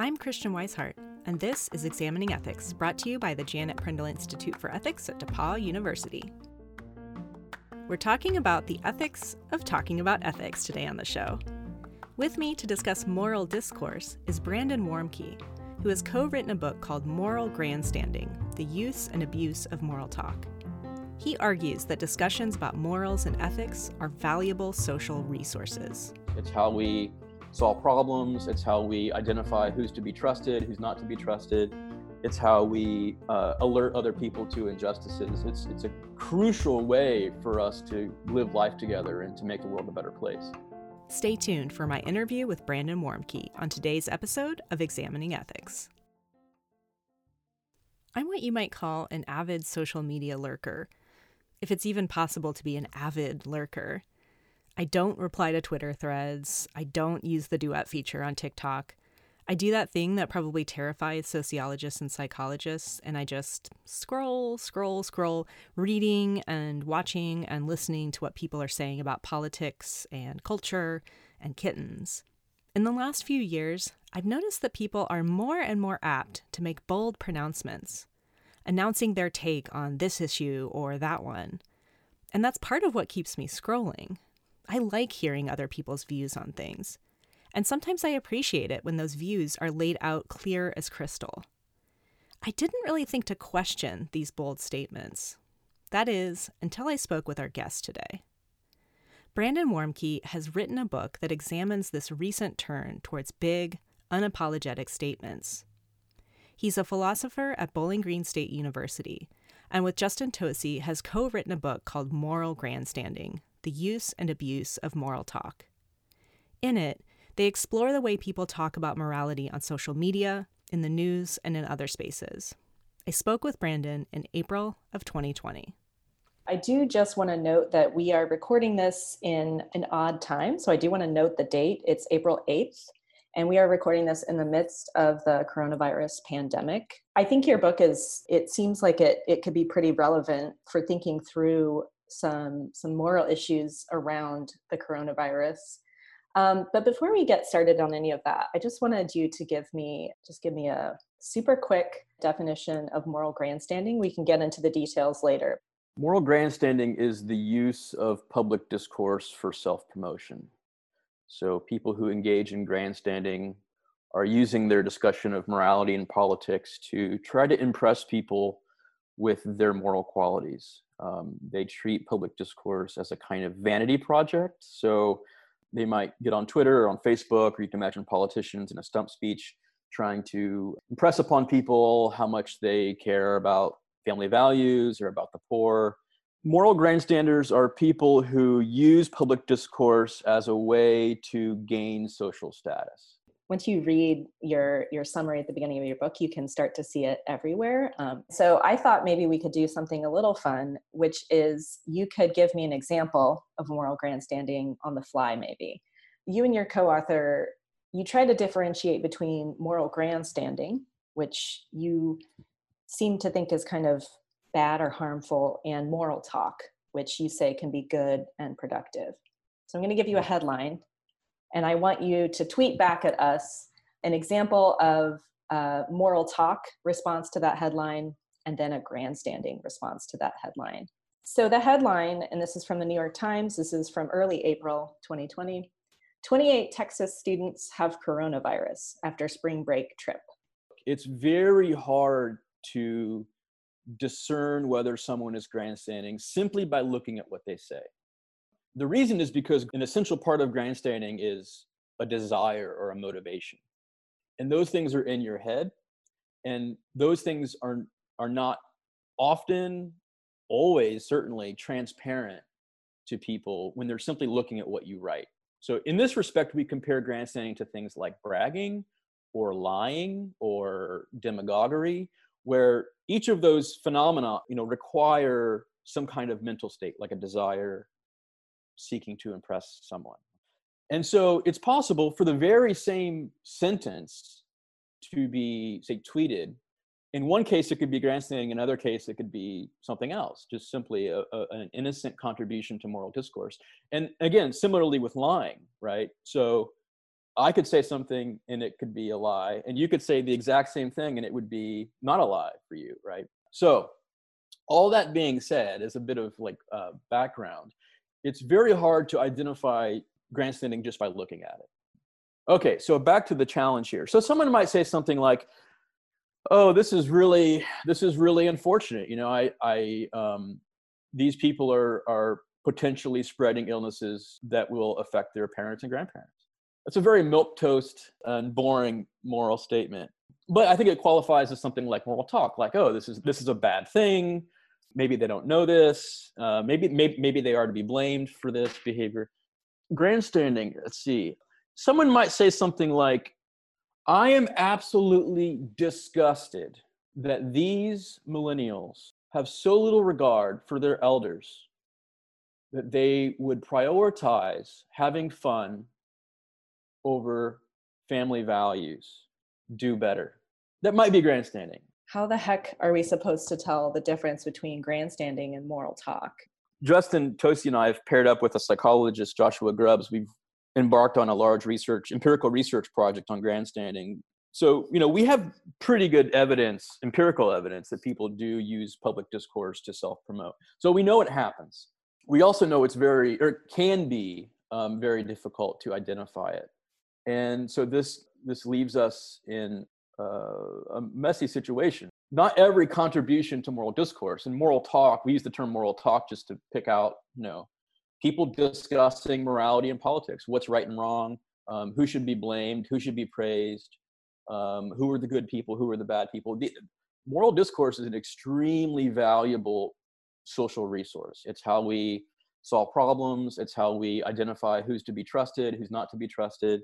I'm Christiane Wisehart, and this is Examining Ethics, brought to you by the Janet Prindle Institute for Ethics at DePauw University. We're talking about the ethics of talking about ethics today on the show. With me to discuss moral discourse is Brandon Warmke, who has co written a book called Moral Grandstanding The Use and Abuse of Moral Talk. He argues that discussions about morals and ethics are valuable social resources. It's how we solve problems, it's how we identify who's to be trusted, who's not to be trusted. It's how we uh, alert other people to injustices. It's, it's a crucial way for us to live life together and to make the world a better place. Stay tuned for my interview with Brandon Warmke on today's episode of Examining Ethics. I'm what you might call an avid social media lurker, if it's even possible to be an avid lurker. I don't reply to Twitter threads. I don't use the duet feature on TikTok. I do that thing that probably terrifies sociologists and psychologists, and I just scroll, scroll, scroll, reading and watching and listening to what people are saying about politics and culture and kittens. In the last few years, I've noticed that people are more and more apt to make bold pronouncements, announcing their take on this issue or that one. And that's part of what keeps me scrolling. I like hearing other people's views on things. And sometimes I appreciate it when those views are laid out clear as crystal. I didn't really think to question these bold statements. That is, until I spoke with our guest today. Brandon Warmke has written a book that examines this recent turn towards big, unapologetic statements. He's a philosopher at Bowling Green State University, and with Justin Tosi has co written a book called Moral Grandstanding The Use and Abuse of Moral Talk. In it, they explore the way people talk about morality on social media, in the news, and in other spaces. I spoke with Brandon in April of 2020. I do just want to note that we are recording this in an odd time. So I do want to note the date. It's April 8th, and we are recording this in the midst of the coronavirus pandemic. I think your book is, it seems like it, it could be pretty relevant for thinking through some, some moral issues around the coronavirus um, but before we get started on any of that, I just wanted you to give me just give me a super quick definition of moral grandstanding. We can get into the details later. Moral grandstanding is the use of public discourse for self promotion. So people who engage in grandstanding are using their discussion of morality and politics to try to impress people with their moral qualities. Um, they treat public discourse as a kind of vanity project. So they might get on Twitter or on Facebook, or you can imagine politicians in a stump speech trying to impress upon people how much they care about family values or about the poor. Moral grandstanders are people who use public discourse as a way to gain social status once you read your your summary at the beginning of your book you can start to see it everywhere. Um, so i thought maybe we could do something a little fun which is you could give me an example of moral grandstanding on the fly maybe. You and your co-author you try to differentiate between moral grandstanding which you seem to think is kind of bad or harmful and moral talk which you say can be good and productive. So i'm going to give you a headline and I want you to tweet back at us an example of a moral talk response to that headline and then a grandstanding response to that headline. So the headline, and this is from the New York Times, this is from early April 2020 28 Texas students have coronavirus after spring break trip. It's very hard to discern whether someone is grandstanding simply by looking at what they say. The reason is because an essential part of grandstanding is a desire or a motivation. And those things are in your head. And those things are, are not often, always, certainly transparent to people when they're simply looking at what you write. So, in this respect, we compare grandstanding to things like bragging or lying or demagoguery, where each of those phenomena you know, require some kind of mental state, like a desire seeking to impress someone. And so it's possible for the very same sentence to be, say, tweeted. In one case, it could be grandstanding. In another case, it could be something else, just simply a, a, an innocent contribution to moral discourse. And again, similarly with lying, right? So I could say something and it could be a lie, and you could say the exact same thing and it would be not a lie for you, right? So, all that being said, as a bit of like uh, background, it's very hard to identify grandstanding just by looking at it. Okay, so back to the challenge here. So someone might say something like, "Oh, this is really this is really unfortunate. You know, I I um, these people are are potentially spreading illnesses that will affect their parents and grandparents." It's a very milk toast and boring moral statement, but I think it qualifies as something like moral talk. Like, oh, this is this is a bad thing. Maybe they don't know this. Uh, maybe maybe maybe they are to be blamed for this behavior. Grandstanding. Let's see. Someone might say something like, "I am absolutely disgusted that these millennials have so little regard for their elders that they would prioritize having fun over family values do better. That might be grandstanding. How the heck are we supposed to tell the difference between grandstanding and moral talk? Justin Tosi and I have paired up with a psychologist, Joshua Grubbs. We've embarked on a large research, empirical research project on grandstanding. So, you know, we have pretty good evidence, empirical evidence, that people do use public discourse to self promote. So we know it happens. We also know it's very, or can be um, very difficult to identify it and so this this leaves us in uh, a messy situation. Not every contribution to moral discourse and moral talk we use the term moral talk just to pick out you know people discussing morality and politics what's right and wrong um, who should be blamed who should be praised um, who are the good people who are the bad people. The, moral discourse is an extremely valuable social resource. It's how we solve problems. It's how we identify who's to be trusted who's not to be trusted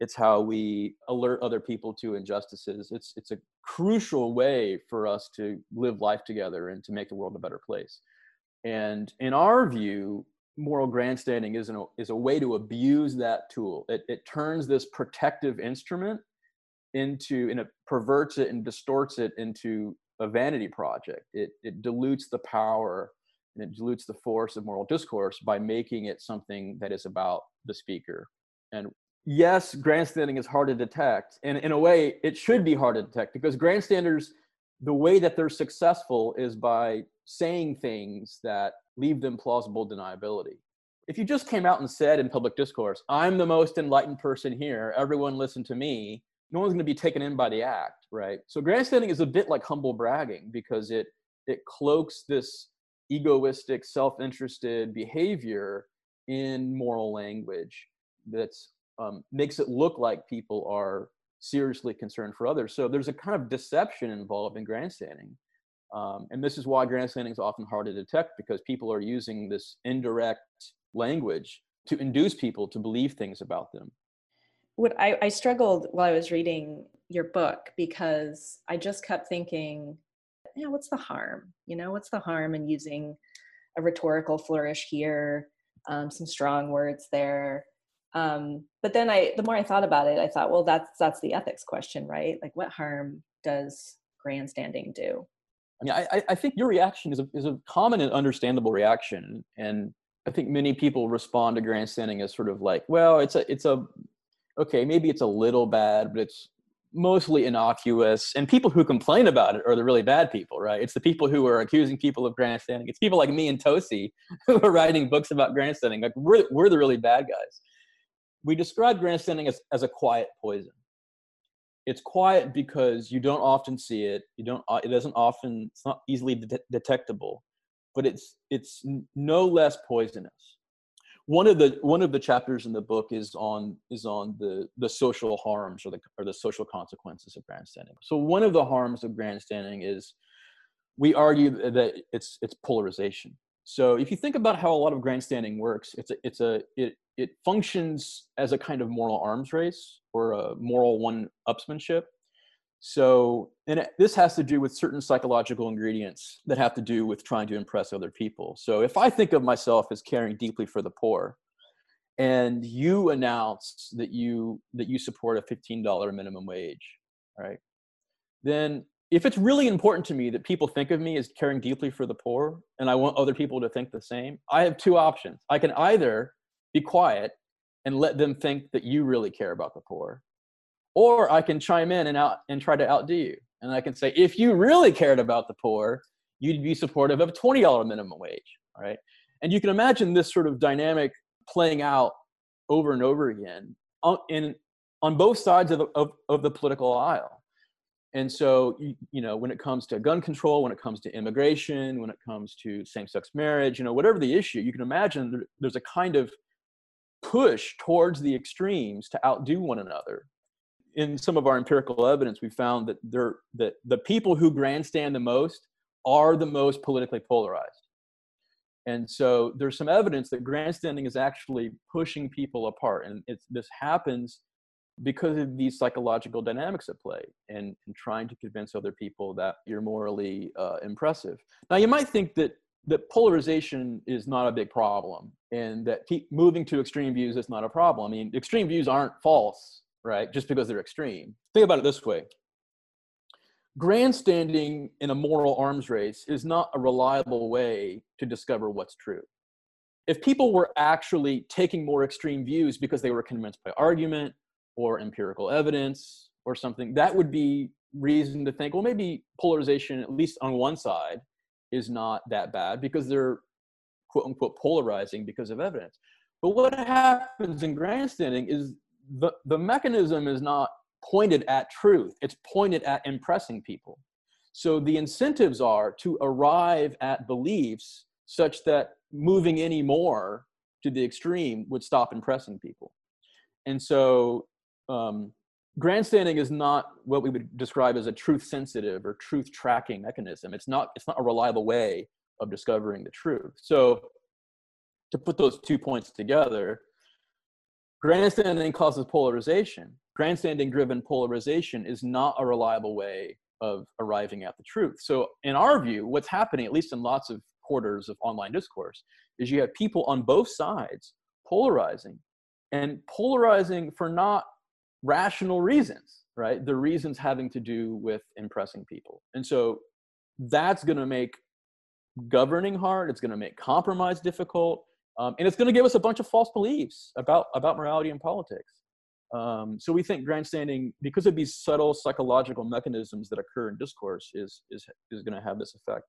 it's how we alert other people to injustices. It's it's a crucial way for us to live life together and to make the world a better place. And in our view moral grandstanding is, an, is a way to abuse that tool. It, it turns this protective instrument into and it perverts it and distorts it into a vanity project. It, it dilutes the power and it dilutes the force of moral discourse by making it something that is about the speaker and yes, grandstanding is hard to detect. And in a way, it should be hard to detect because grandstanders, the way that they're successful is by saying things that leave them plausible deniability. If you just came out and said in public discourse, I'm the most enlightened person here, everyone listen to me, no one's going to be taken in by the act, right? So grandstanding is a bit like humble bragging because it it cloaks this egoistic, self-interested behavior in moral language that's um, makes it look like people are seriously concerned for others. So there's a kind of deception involved in grandstanding. Um, and this is why grandstanding is often hard to detect because people are using this indirect language to induce people to believe things about them. What I, I struggled while I was reading your book because I just kept thinking, yeah, what's the harm? You know, what's the harm in using a rhetorical flourish here, um, some strong words there? Um, but then I, the more I thought about it, I thought, well, that's that's the ethics question, right? Like, what harm does grandstanding do? I mean, I, I think your reaction is a, is a common and understandable reaction, and I think many people respond to grandstanding as sort of like, well, it's a it's a okay, maybe it's a little bad, but it's mostly innocuous. And people who complain about it are the really bad people, right? It's the people who are accusing people of grandstanding. It's people like me and Tosi who are writing books about grandstanding. Like we're we're the really bad guys we describe grandstanding as, as a quiet poison. It's quiet because you don't often see it. You don't. Uh, it doesn't often. It's not easily de- detectable, but it's it's no less poisonous. One of the one of the chapters in the book is on is on the the social harms or the or the social consequences of grandstanding. So one of the harms of grandstanding is we argue that it's it's polarization. So if you think about how a lot of grandstanding works, it's a it's a it it functions as a kind of moral arms race or a moral one-upsmanship. So, and it, this has to do with certain psychological ingredients that have to do with trying to impress other people. So, if I think of myself as caring deeply for the poor, and you announce that you that you support a $15 minimum wage, right? Then if it's really important to me that people think of me as caring deeply for the poor and I want other people to think the same, I have two options. I can either be quiet and let them think that you really care about the poor. Or I can chime in and out and try to outdo you. And I can say, if you really cared about the poor, you'd be supportive of a $20 minimum wage, right? And you can imagine this sort of dynamic playing out over and over again on, in, on both sides of, of, of the political aisle. And so, you, you know, when it comes to gun control, when it comes to immigration, when it comes to same-sex marriage, you know, whatever the issue, you can imagine there, there's a kind of push towards the extremes to outdo one another. In some of our empirical evidence, we found that there that the people who grandstand the most are the most politically polarized. And so there's some evidence that grandstanding is actually pushing people apart. And it's, this happens because of these psychological dynamics at play and, and trying to convince other people that you're morally uh, impressive. Now, you might think that, that polarization is not a big problem and that keep moving to extreme views is not a problem. I mean, extreme views aren't false, right? Just because they're extreme. Think about it this way grandstanding in a moral arms race is not a reliable way to discover what's true. If people were actually taking more extreme views because they were convinced by argument or empirical evidence or something, that would be reason to think, well, maybe polarization, at least on one side, is not that bad because they're quote unquote polarizing because of evidence. But what happens in grandstanding is the, the mechanism is not pointed at truth, it's pointed at impressing people. So the incentives are to arrive at beliefs such that moving any more to the extreme would stop impressing people. And so um, grandstanding is not what we would describe as a truth sensitive or truth tracking mechanism. It's not, it's not a reliable way of discovering the truth. So to put those two points together, grandstanding causes polarization. Grandstanding driven polarization is not a reliable way of arriving at the truth. So in our view, what's happening, at least in lots of quarters of online discourse, is you have people on both sides polarizing and polarizing for not rational reasons, right? The reasons having to do with impressing people. And so that's going to make governing hard. It's going to make compromise difficult. Um, and it's going to give us a bunch of false beliefs about, about morality and politics. Um, so we think grandstanding, because of these subtle psychological mechanisms that occur in discourse, is, is, is going to have this effect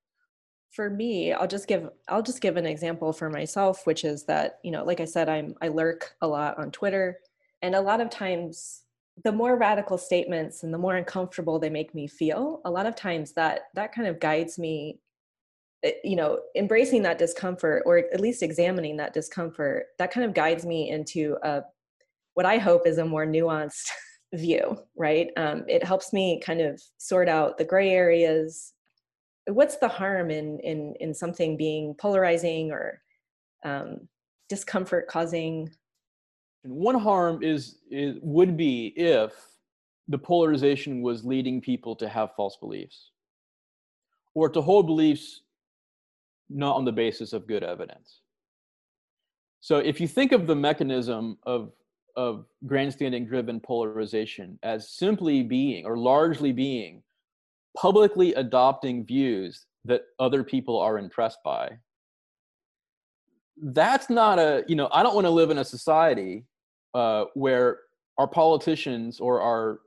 for me i'll just give i'll just give an example for myself which is that you know like i said i'm i lurk a lot on twitter and a lot of times the more radical statements and the more uncomfortable they make me feel a lot of times that that kind of guides me eh, you know embracing that discomfort or at least examining that discomfort that kind of guides me into a what i hope is a more nuanced view right? Um, it helps me kind of sort out the gray areas. What's the harm in in in something being polarizing or um, discomfort causing and one harm is, is would be if the polarization was leading people to have false beliefs or to hold beliefs not on the basis of good evidence. So if you think of the mechanism of of grandstanding driven polarization as simply being or largely being publicly adopting views that other people are impressed by that's not a you know i don't want to live in a society uh, where our politicians or our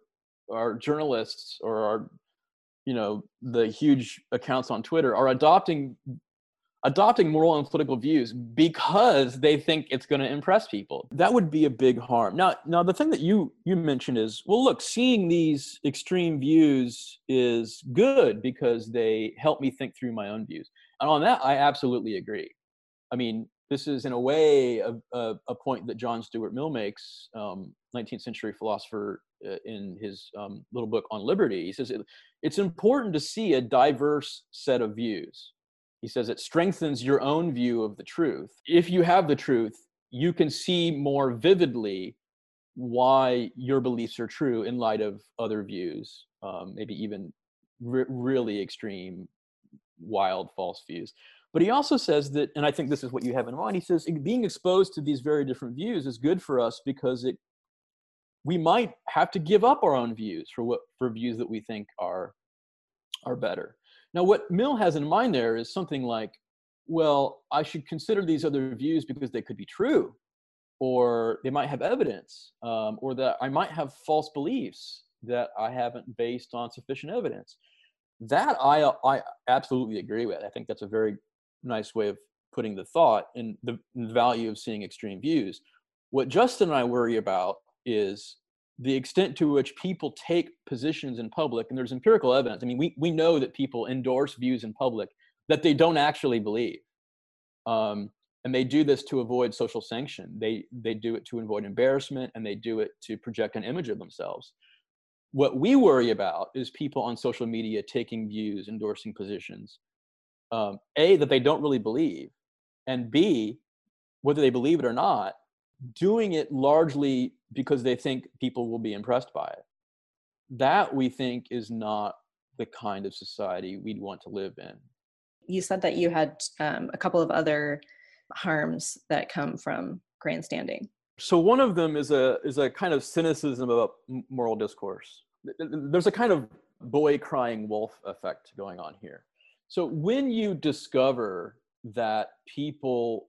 our journalists or our you know the huge accounts on Twitter are adopting adopting moral and political views because they think it's going to impress people. That would be a big harm. Now now the thing that you you mentioned is well look seeing these extreme views is good because they help me think through my own views. And on that i absolutely agree. I mean this is in a way a, a, a point that John Stuart Mill makes, um, 19th century philosopher, uh, in his um, little book on liberty. He says it, it's important to see a diverse set of views. He says it strengthens your own view of the truth. If you have the truth, you can see more vividly why your beliefs are true in light of other views, um, maybe even re- really extreme, wild, false views. But he also says that, and I think this is what you have in mind, he says being exposed to these very different views is good for us because it we might have to give up our own views for what for views that we think are are better. Now what Mill has in mind there is something like, well, I should consider these other views because they could be true. or they might have evidence, um, or that I might have false beliefs that I haven't based on sufficient evidence. That I I absolutely agree with. I think that's a very nice way of putting the thought and the, value of seeing extreme views. What Justin and I worry about is the extent to which people take positions in public, and there's empirical evidence. I mean, we, we know that people endorse views in public that they don't actually believe. Um, and they do this to avoid social sanction. They, they do it to avoid embarrassment, and they do it to project an image of themselves. What we worry about is people on social media taking views, endorsing positions, um, A, that they don't really believe, and B, whether they believe it or not, doing it largely because they think people will be impressed by it. That we think is not the kind of society we'd want to live in. You said that you had um, a couple of other harms that come from grandstanding. So one of them is a is a kind of cynicism about moral discourse. There's a kind of boy crying wolf effect going on here. So when you discover that people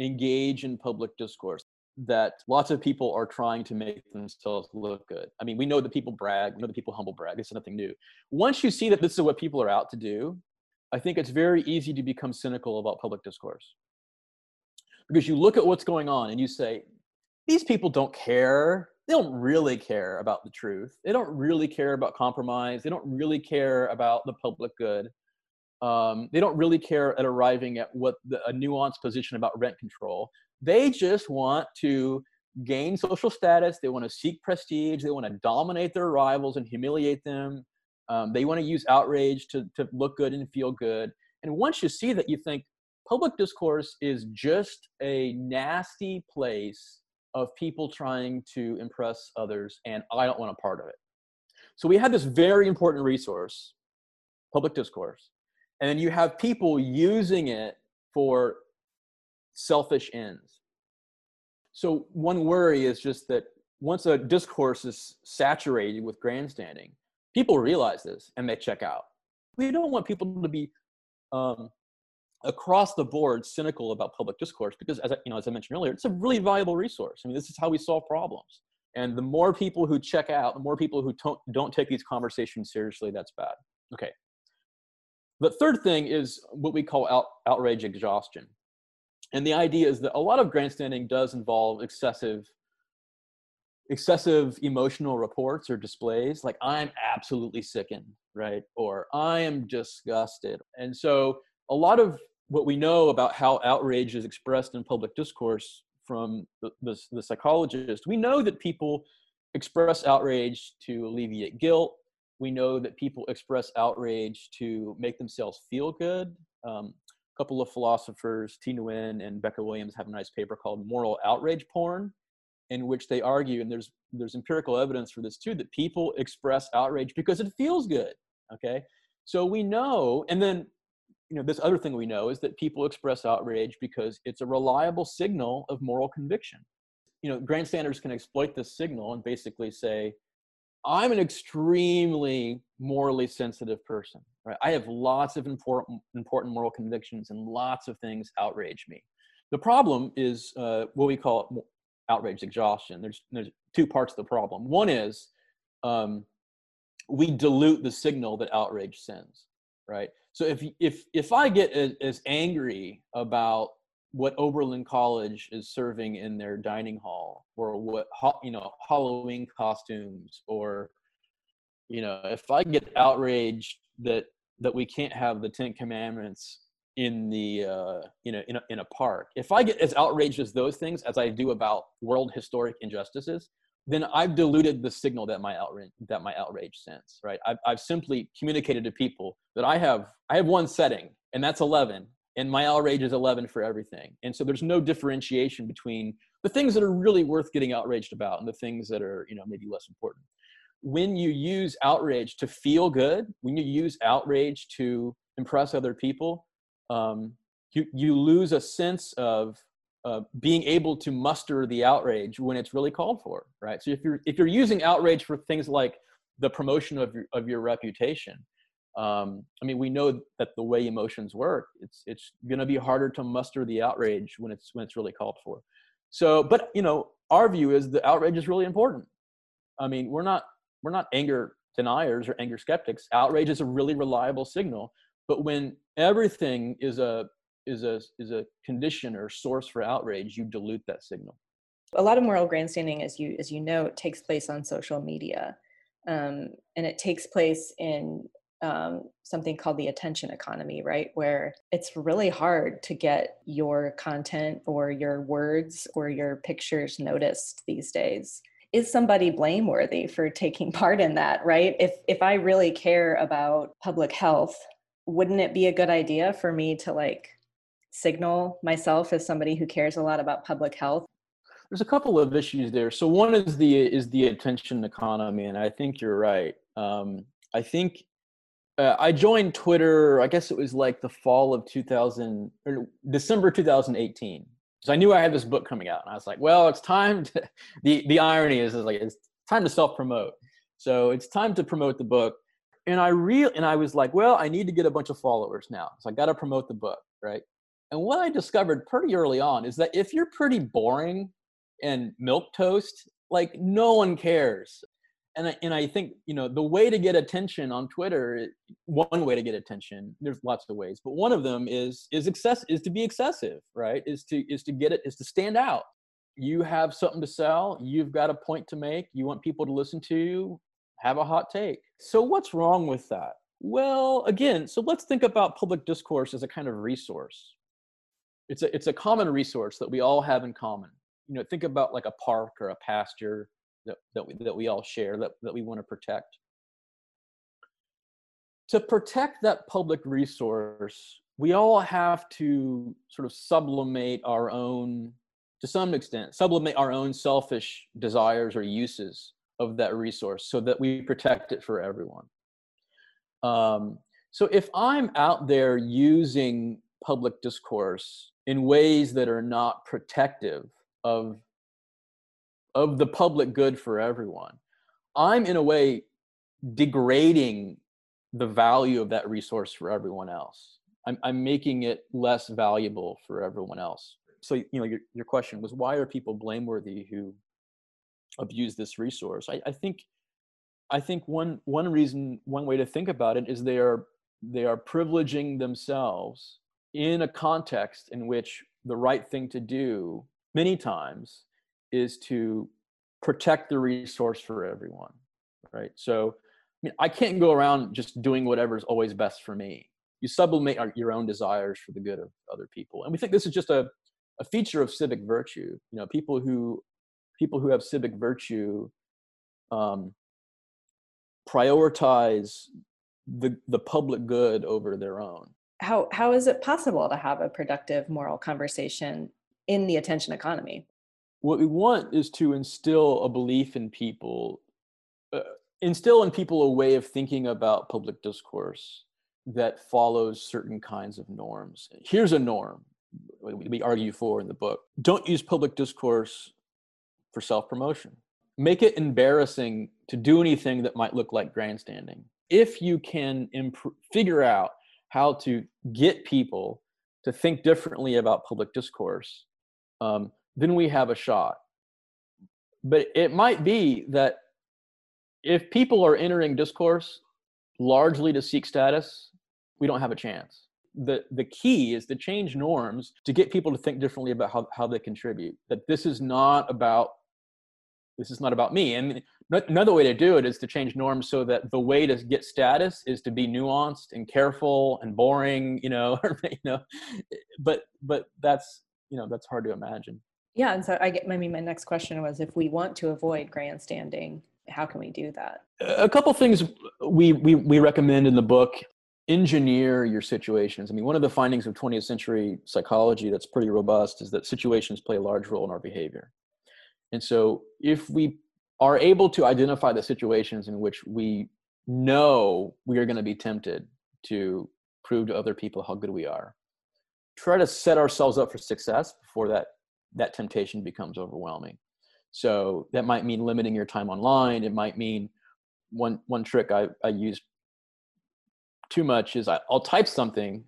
engage in public discourse that lots of people are trying to make themselves look good. I mean, we know that people brag, we know that people humble brag. Is nothing new. Once you see that this is what people are out to do, I think it's very easy to become cynical about public discourse. Because you look at what's going on and you say, these people don't care. They don't really care about the truth. They don't really care about compromise. They don't really care about the public good. Um, they don't really care at arriving at what the, a nuanced position about rent control. They just want to gain social status. They want to seek prestige. They want to dominate their rivals and humiliate them. Um, they want to use outrage to, to look good and feel good. And once you see that, you think public discourse is just a nasty place of people trying to impress others, and I don't want a part of it. So we had this very important resource, public discourse, and then you have people using it for selfish ends. So one worry is just that once a discourse is saturated with grandstanding, people realize this and they check out. We don't want people to be um, across the board cynical about public discourse because, as I, you know, as I mentioned earlier, it's a really valuable resource. I mean, this is how we solve problems. And the more people who check out, the more people who don't, don't take these conversations seriously, that's bad. Okay, the third thing is what we call out, outrage exhaustion. And the idea is that a lot of grandstanding does involve excessive excessive emotional reports or displays like i'm absolutely sickened right or i am disgusted and so a lot of what we know about how outrage is expressed in public discourse from the, the, the psychologist we know that people express outrage to alleviate guilt we know that people express outrage to make themselves feel good. Um, a couple of philosophers, Thi Nguyen and Bekka Williams, have a nice paper called "Moral Outrage Porn," in which they argue, and there's there's empirical evidence for this too, that people express outrage because it feels good. Okay, so we know, and then you know this other thing we know is that people express outrage because it's a reliable signal of moral conviction. You know, grandstanders can exploit this signal and basically say, I'm an extremely morally sensitive person, right? I have lots of important important moral convictions, and lots of things outrage me. The problem is uh, what we call outrage exhaustion. There's there's two parts of the problem. One is um, we dilute the signal that outrage sends, right? So if if if I get as, as angry about what Oberlin College is serving in their dining hall, or what you know Halloween costumes, or you know if I get outraged that that we can't have the Ten Commandments in the uh, you know in a, in a park, if I get as outraged as those things as I do about world historic injustices, then I've diluted the signal that my outrage that my outrage sends. Right? I've I've simply communicated to people that I have I have one setting, and that's eleven, and my outrage is 11 for everything. And so there's no differentiation between the things that are really worth getting outraged about and the things that are you know maybe less important. When you use outrage to feel good when you use outrage to impress other people um, you, you lose a sense of uh, being able to muster the outrage when it's really called for right? So if you're if you're using outrage for things like the promotion of your, of your reputation um, I mean, we know that the way emotions work, it's it's going to be harder to muster the outrage when it's when it's really called for. So, but you know, our view is the outrage is really important. I mean, we're not we're not anger deniers or anger skeptics. Outrage is a really reliable signal. But when everything is a is a is a condition or source for outrage, you dilute that signal. A lot of moral grandstanding, as you as you know, takes place on social media, um, and it takes place in um, something called the attention economy, right? Where it's really hard to get your content or your words or your pictures noticed these days. Is somebody blameworthy for taking part in that, right? If if I really care about public health, wouldn't it be a good idea for me to like signal myself as somebody who cares a lot about public health? There's a couple of issues there. So one is the is the attention economy, and I think you're right. Um, I think uh, I joined Twitter. I guess it was like the fall of 2000 or December 2018. So I knew I had this book coming out, and I was like, "Well, it's time." To, the The irony is, is like it's time to self promote. So it's time to promote the book, and I real and I was like, "Well, I need to get a bunch of followers now, so I got to promote the book, right?" And what I discovered pretty early on is that if you're pretty boring and milk toast, like no one cares and I, and I think you know the way to get attention on Twitter, one way to get attention. There's lots of ways, but one of them is is excess is to be excessive, right? Is to is to get it is to stand out. You have something to sell. You've got a point to make. You want people to listen to you. Have a hot take. So what's wrong with that? Well, again, so let's think about public discourse as a kind of resource. It's a it's a common resource that we all have in common. You know, think about like a park or a pasture that, that, we, that we all share that, that we want to protect. To protect that public resource, we all have to sort of sublimate our own, to some extent, sublimate our own selfish desires or uses of that resource so that we protect it for everyone. Um, so if I'm out there using public discourse in ways that are not protective of of the public good for everyone. I'm in a way degrading the value of that resource for everyone else. I'm, I'm making it less valuable for everyone else. So you know your, your question was why are people blameworthy who abuse this resource? I, I think i think one one reason one way to think about it is they are they are privileging themselves in a context in which the right thing to do many times is to protect the resource for everyone right? So i mean i can't go around just doing whatever's always best for me. You sublimate your own desires for the good of other people. And we think this is just a, a feature of civic virtue. You know people who people who have civic virtue um, prioritize the the public good over their own. How how is it possible to have a productive moral conversation in the attention economy what we want is to instill a belief in people uh, instill in people a way of thinking about public discourse that follows certain kinds of norms. Here's a norm we argue for in the book. Don't use public discourse for self-promotion. Make it embarrassing to do anything that might look like grandstanding. If you can imp- figure out how to get people to think differently about public discourse um, then we have a shot. But it might be that if people are entering discourse largely to seek status, we don't have a chance. The, the key is to change norms to get people to think differently about how, how they contribute. That this is not about this is not about me. And another way to do it is to change norms so that the way to get status is to be nuanced and careful and boring, you know, you know. But but that's you know that's hard to imagine. Yeah, and so I get. I mean, my next question was, if we want to avoid grandstanding, how can we do that? A couple things we we we recommend in the book. Engineer your situations. I mean, one of the findings of 20th century psychology that's pretty robust is that situations play a large role in our behavior. And so, if we are able to identify the situations in which we know we are going to be tempted to prove to other people how good we are, try to set ourselves up for success before that that temptation becomes overwhelming. So that might mean limiting your time online. It might mean one one trick I, I use too much is I, I'll type something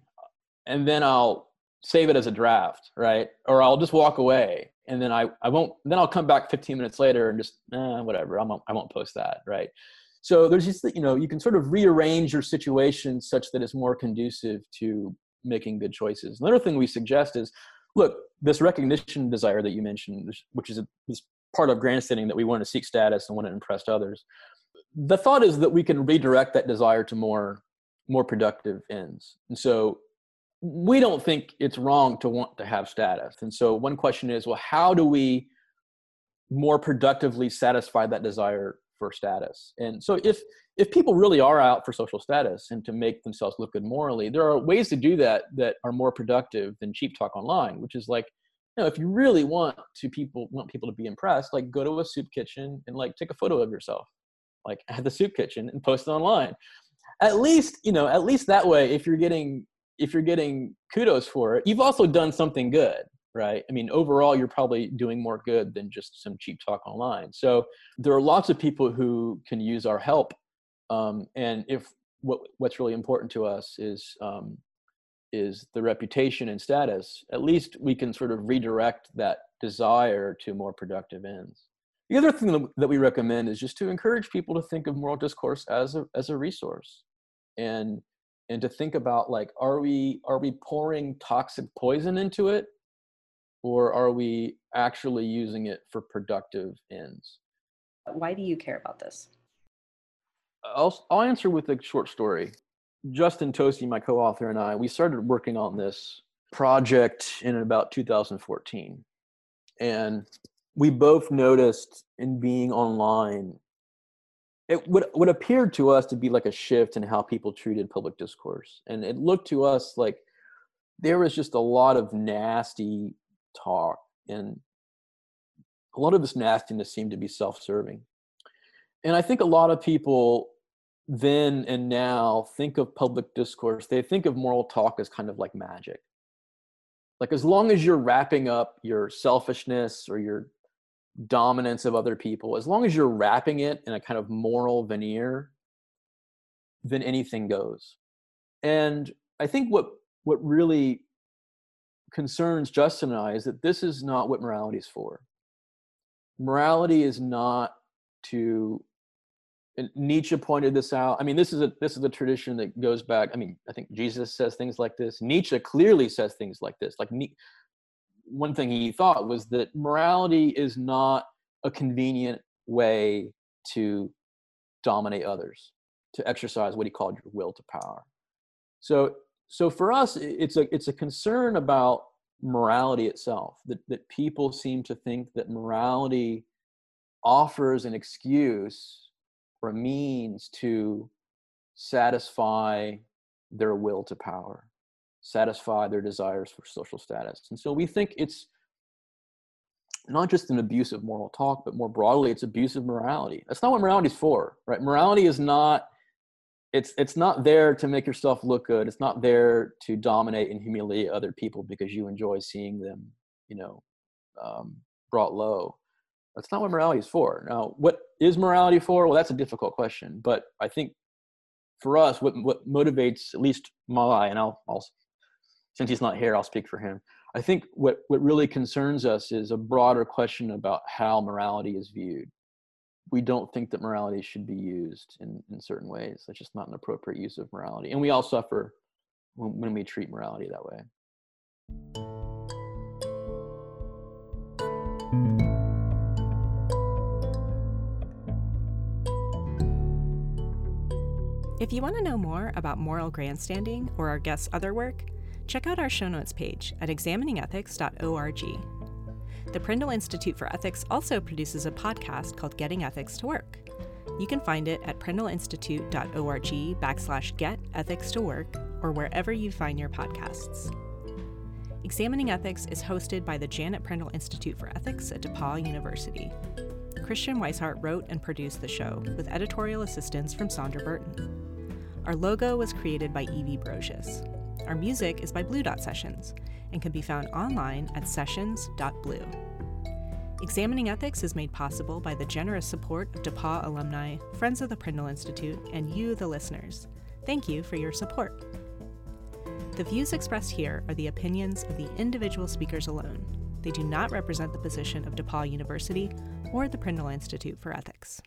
and then I'll save it as a draft, right? Or I'll just walk away and then I, I won't, then I'll come back 15 minutes later and just, eh, whatever, I won't, I won't post that, right? So there's just, you know, you can sort of rearrange your situation such that it's more conducive to making good choices. Another thing we suggest is, look, this recognition desire that you mentioned, which is a, part of grandstanding that we want to seek status and want to impress others. The thought is that we can redirect that desire to more more productive ends. And so we don't think it's wrong to want to have status. And so one question is, well, how do we more productively satisfy that desire for status? And so if if people really are out for social status and to make themselves look good morally, there are ways to do that that are more productive than cheap talk online, which is like, you know, if you really want to people want people to be impressed, like go to a soup kitchen and like take a photo of yourself, like at the soup kitchen and post it online. At least you know at least that way if you're getting if you're getting kudos for it you've also done something good right? I mean overall you're probably doing more good than just some cheap talk online. So there are lots of people who can use our help um, and if what, what's really important to us is um, is the reputation and status at least we can sort of redirect that desire to more productive ends the other thing that we recommend is just to encourage people to think of moral discourse as a as a resource, and and to think about like are we are we pouring toxic poison into it, or are we actually using it for productive ends? Why do you care about this? I'll I'll answer with a short story. Justin Tosi, my co-author, and I, we started working on this project in about 2014, and we both noticed in being online it would what appeared to us to be like a shift in how people treated public discourse. And it looked to us like there was just a lot of nasty talk and a lot of this nastiness seemed to be self-serving. And i think a lot of people then and now think of public discourse they think of moral talk as kind of like magic like as long as you're wrapping up your selfishness or your dominance of other people, as long as you're wrapping it in a kind of moral veneer, then anything goes. And I think what what really concerns Justin and I is that this is not what morality is for. Morality is not to Nietzsche pointed this out. I mean, this is a this is a tradition that goes back. I mean, I think Jesus says things like this. Nietzsche clearly says things like this. Like one thing he thought was that morality is not a convenient way to dominate others, to exercise what he called your will to power. So, so for us, it's a it's a concern about morality itself. That that people seem to think that morality offers an excuse or a means to satisfy their will to power satisfy their desires for social status. And so we think it's not just an abuse of moral talk, but more broadly, it's abuse of morality. That's not what morality is for, right? Morality is not it's it's not there to make yourself look good. It's not there to dominate and humiliate other people because you enjoy seeing them, you know, um, brought low. That's not what morality is for. Now, what is morality for? Well, that's a difficult question. But I think for us, what what motivates at least my and I'll I'll since he's not here, I'll speak for him. I think what, what really concerns us is a broader question about how morality is viewed. We don't think that morality should be used in, in certain ways. That's just not an appropriate use of morality. And we all suffer when, when we treat morality that way. If you want to know more about moral grandstanding or our guests' other work, check out our show notes page at examiningethics.org. The Prindle Institute for Ethics also produces a podcast called Getting Ethics to Work. You can find it at prindleinstitute.org backslash get ethics to work or wherever you find your podcasts. Examining Ethics is hosted by the Janet Prindle Institute for Ethics at DePauw University. Christiane Wisehart wrote and produced the show, with editorial assistance from Sandra Burton. Our logo was created by Evie Brocious. Our music is by Blue Dot Sessions and can be found online at sessions.blue. Examining Ethics is made possible by the generous support of DePauw alumni, friends of the Prindle Institute, and you, the listeners. Thank you for your support. The views expressed here are the opinions of the individual speakers alone. They do not represent the position of DePauw University or the Prindle Institute for Ethics.